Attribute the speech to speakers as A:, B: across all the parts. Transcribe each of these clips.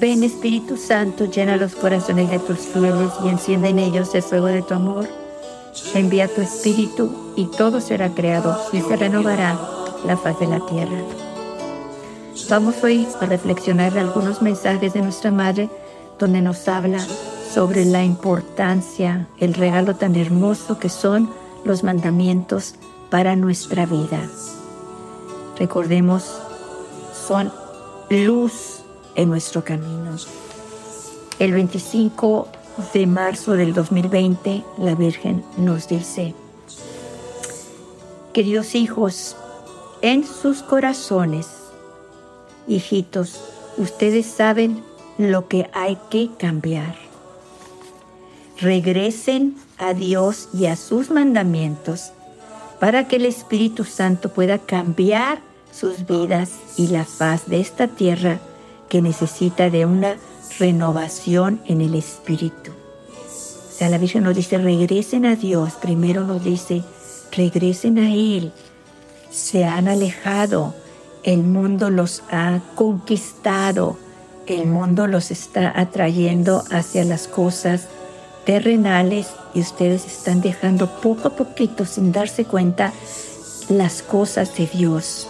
A: Ven Espíritu Santo, llena los corazones de tus fieles y enciende en ellos el fuego de tu amor. Envía tu Espíritu y todo será creado y se renovará la faz de la tierra. Vamos hoy a reflexionar algunos mensajes de nuestra Madre donde nos habla sobre la importancia, el regalo tan hermoso que son los mandamientos para nuestra vida. Recordemos, son luz en nuestro camino. El 25 de marzo del 2020, la Virgen nos dice, queridos hijos, en sus corazones, hijitos, ustedes saben lo que hay que cambiar. Regresen a Dios y a sus mandamientos para que el Espíritu Santo pueda cambiar sus vidas y la faz de esta tierra que necesita de una renovación en el Espíritu. O sea, la Virgen nos dice, regresen a Dios. Primero nos dice, regresen a Él. Se han alejado. El mundo los ha conquistado. El mundo los está atrayendo hacia las cosas terrenales y ustedes están dejando poco a poquito, sin darse cuenta, las cosas de Dios,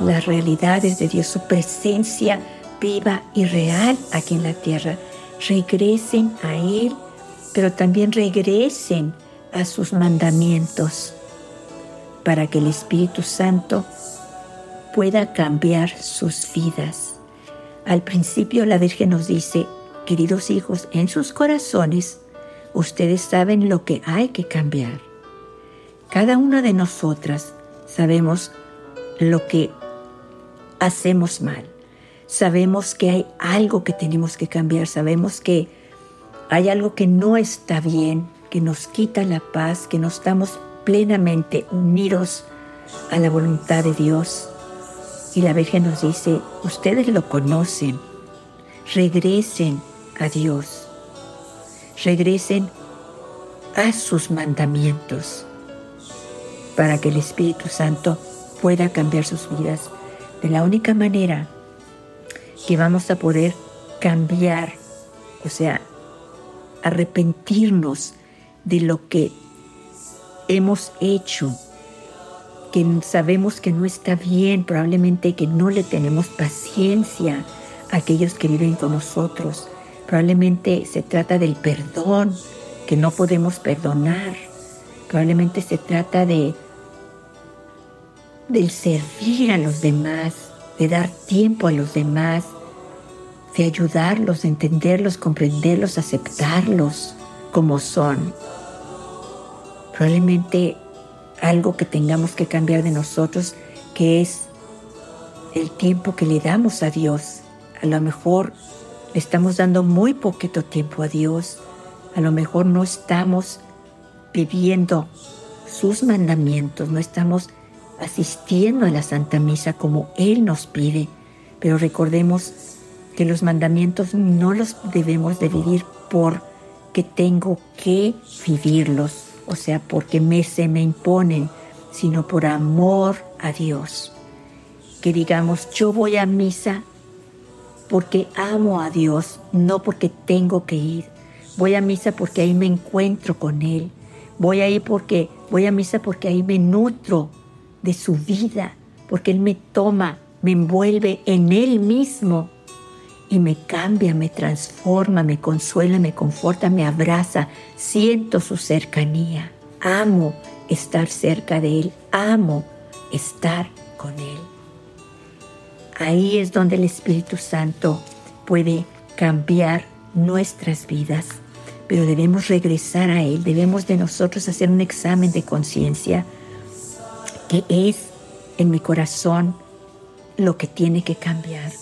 A: las realidades de Dios, su presencia viva y real aquí en la tierra. Regresen a Él, pero también regresen a sus mandamientos para que el Espíritu Santo pueda cambiar sus vidas. Al principio la Virgen nos dice, queridos hijos, en sus corazones ustedes saben lo que hay que cambiar. Cada una de nosotras sabemos lo que hacemos mal. Sabemos que hay algo que tenemos que cambiar. Sabemos que hay algo que no está bien, que nos quita la paz, que no estamos plenamente unidos a la voluntad de Dios. Y la Virgen nos dice, ustedes lo conocen, regresen a Dios regresen a sus mandamientos para que el Espíritu Santo pueda cambiar sus vidas. De la única manera que vamos a poder cambiar, o sea, arrepentirnos de lo que hemos hecho, que sabemos que no está bien, probablemente que no le tenemos paciencia a aquellos que viven con nosotros, Probablemente se trata del perdón que no podemos perdonar. Probablemente se trata de del servir a los demás, de dar tiempo a los demás, de ayudarlos, de entenderlos, comprenderlos, aceptarlos como son. Probablemente algo que tengamos que cambiar de nosotros, que es el tiempo que le damos a Dios. A lo mejor le estamos dando muy poquito tiempo a Dios. A lo mejor no estamos viviendo sus mandamientos, no estamos asistiendo a la Santa Misa como Él nos pide. Pero recordemos que los mandamientos no los debemos de vivir porque tengo que vivirlos, o sea, porque me, se me imponen, sino por amor a Dios. Que digamos, yo voy a misa porque amo a Dios, no porque tengo que ir. Voy a misa porque ahí me encuentro con Él. Voy a ir porque voy a misa porque ahí me nutro de su vida, porque Él me toma, me envuelve en Él mismo y me cambia, me transforma, me consuela, me conforta, me abraza. Siento su cercanía. Amo estar cerca de Él. Amo estar con Él. Ahí es donde el Espíritu Santo puede cambiar nuestras vidas, pero debemos regresar a Él, debemos de nosotros hacer un examen de conciencia, que es en mi corazón lo que tiene que cambiar,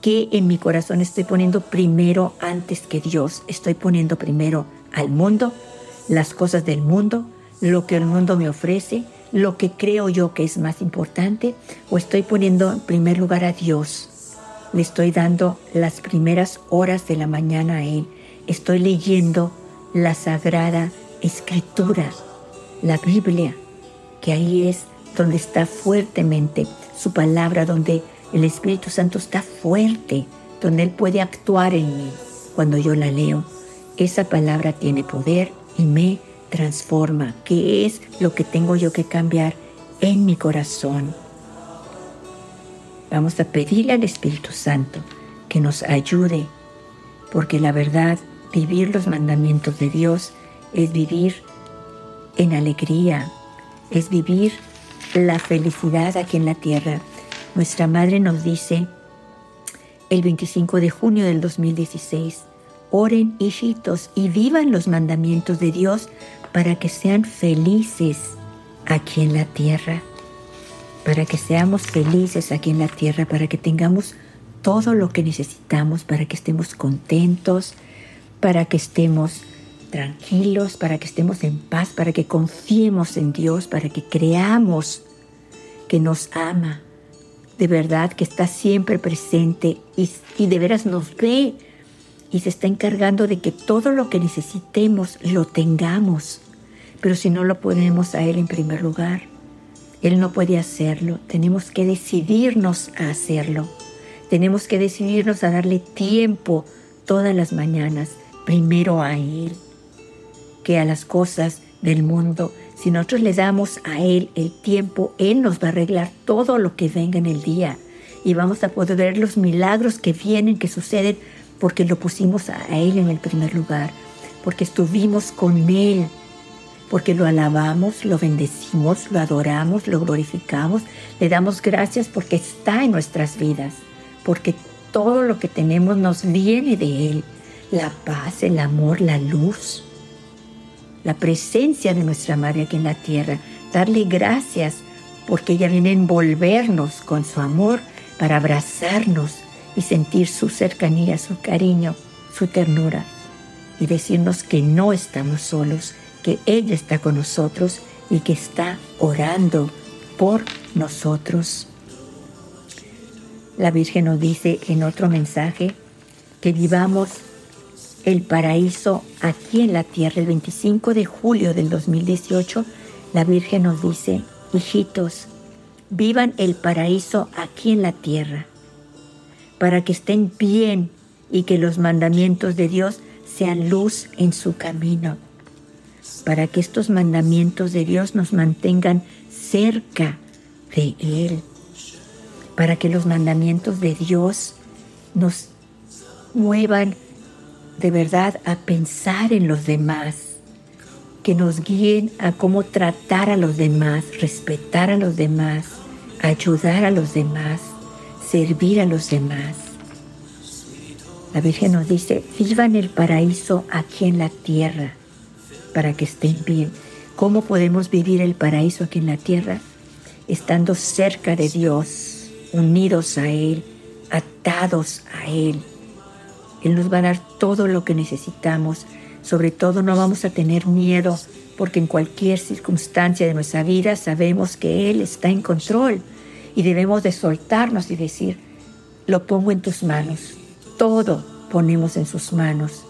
A: que en mi corazón estoy poniendo primero antes que Dios, estoy poniendo primero al mundo, las cosas del mundo, lo que el mundo me ofrece, lo que creo yo que es más importante o estoy poniendo en primer lugar a Dios. Le estoy dando las primeras horas de la mañana a Él. Estoy leyendo la sagrada escritura, la Biblia, que ahí es donde está fuertemente su palabra, donde el Espíritu Santo está fuerte donde Él puede actuar en mí cuando yo la leo. Esa palabra tiene poder y me transforma. ¿Qué es lo que tengo yo que cambiar en mi corazón? Vamos a pedirle al Espíritu Santo que nos ayude, porque la verdad, vivir los mandamientos de Dios es vivir en alegría, es vivir la felicidad aquí en la tierra. Nuestra madre nos dice el 25 de junio del 2016, oren hijitos y vivan los mandamientos de Dios para que sean felices aquí en la tierra, para que seamos felices aquí en la tierra, para que tengamos todo lo que necesitamos, para que estemos contentos, para que estemos tranquilos, para que estemos en paz, para que confiemos en Dios, para que creamos que nos ama, de verdad que está siempre presente y, de veras nos ve y se está encargando de que todo lo que necesitemos lo tengamos. Pero si no lo ponemos a Él en primer lugar, Él no puede hacerlo. Tenemos que decidirnos a hacerlo. Tenemos que decidirnos a darle tiempo todas las mañanas, primero a Él, que a las cosas del mundo. Si nosotros le damos a Él el tiempo, Él nos va a arreglar todo lo que venga en el día. Y vamos a poder ver los milagros que vienen, que suceden, porque lo pusimos a Él en el primer lugar, porque estuvimos con Él, porque lo alabamos, lo bendecimos, lo adoramos, lo glorificamos, le damos gracias porque está en nuestras vidas, porque todo lo que tenemos nos viene de Él, la paz, el amor, la luz, la presencia de nuestra Madre aquí en la tierra, darle gracias porque ella viene a envolvernos con su amor para abrazarnos y sentir su cercanía, su cariño, su ternura y decirnos que no estamos solos, que ella está con nosotros y que está orando por nosotros. La Virgen nos dice en otro mensaje que vivamos el paraíso aquí en la tierra. El 25 de julio del 2018, la Virgen nos dice, hijitos, vivan el paraíso aquí en la tierra, para que estén bien y que los mandamientos de Dios sean luz en su camino, para que estos mandamientos de Dios nos mantengan cerca de Él, para que los mandamientos de Dios nos muevan de verdad a pensar en los demás, que nos guíen a cómo tratar a los demás, respetar a los demás, ayudar a los demás, servir a los demás. La Virgen nos dice, vivan el paraíso aquí en la tierra para que estén bien. ¿Cómo podemos vivir el paraíso aquí en la tierra? Estando cerca de Dios, unidos a Él, atados a Él, él nos va a dar todo lo que necesitamos. Sobre todo no vamos a tener miedo porque en cualquier circunstancia de nuestra vida sabemos que Él está en control y debemos de soltarnos y decir, lo pongo en tus manos, todo ponemos en sus manos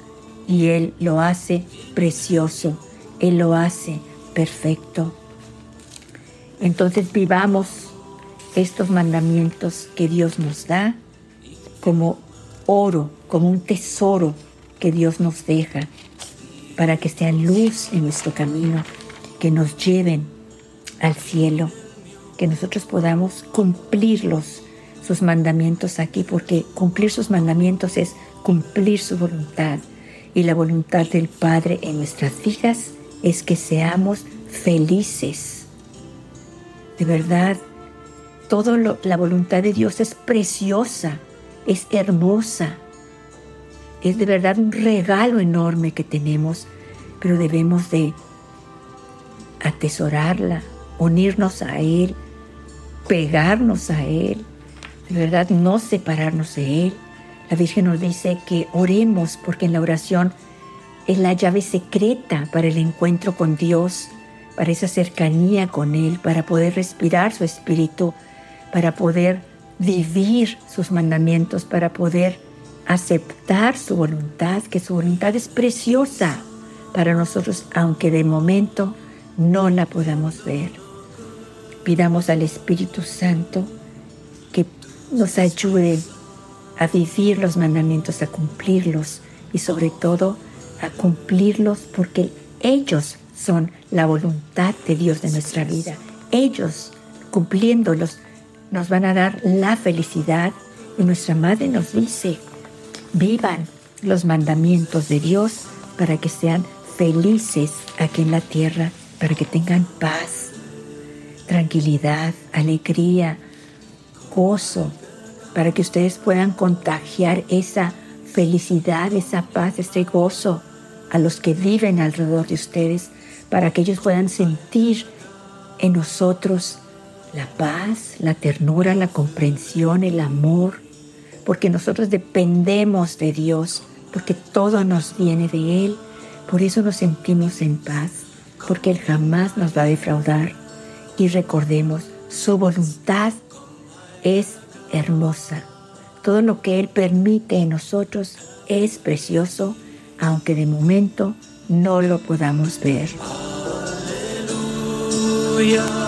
A: y Él lo hace precioso, Él lo hace perfecto. Entonces vivamos estos mandamientos que Dios nos da como oro, como un tesoro que Dios nos deja para que sean luz en nuestro camino, que nos lleven al cielo, que nosotros podamos cumplirlos, sus mandamientos aquí, porque cumplir sus mandamientos es cumplir su voluntad. Y la voluntad del Padre en nuestras vidas es que seamos felices. De verdad, toda la voluntad de Dios es preciosa es hermosa. Es de verdad un regalo enorme que tenemos, pero debemos de atesorarla, unirnos a Él, pegarnos a Él, de verdad no separarnos de Él. La Virgen nos dice que oremos porque en la oración es la llave secreta para el encuentro con Dios, para esa cercanía con Él, para poder respirar su espíritu, para poder vivir sus mandamientos, para poder aceptar su voluntad, que su voluntad es preciosa para nosotros, aunque de momento no la podamos ver. Pidamos al Espíritu Santo que nos ayude a vivir los mandamientos, a cumplirlos y sobre todo a cumplirlos porque ellos son la voluntad de Dios de nuestra vida. Ellos, cumpliéndolos, nos van a dar la felicidad y nuestra madre nos dice, vivan los mandamientos de Dios para que sean felices aquí en la tierra, para que tengan paz, tranquilidad, alegría, gozo, para que ustedes puedan contagiar esa felicidad, esa paz, ese gozo a los que viven alrededor de ustedes, para que ellos puedan sentir en nosotros la paz, la ternura, la comprensión, el amor, porque nosotros dependemos de Dios, porque todo nos viene de Él, por eso nos sentimos en paz, porque Él jamás nos va a defraudar. Y recordemos, su voluntad es hermosa. Todo lo que Él permite en nosotros es precioso, aunque de momento no lo podamos ver. Aleluya.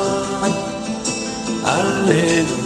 A: darling.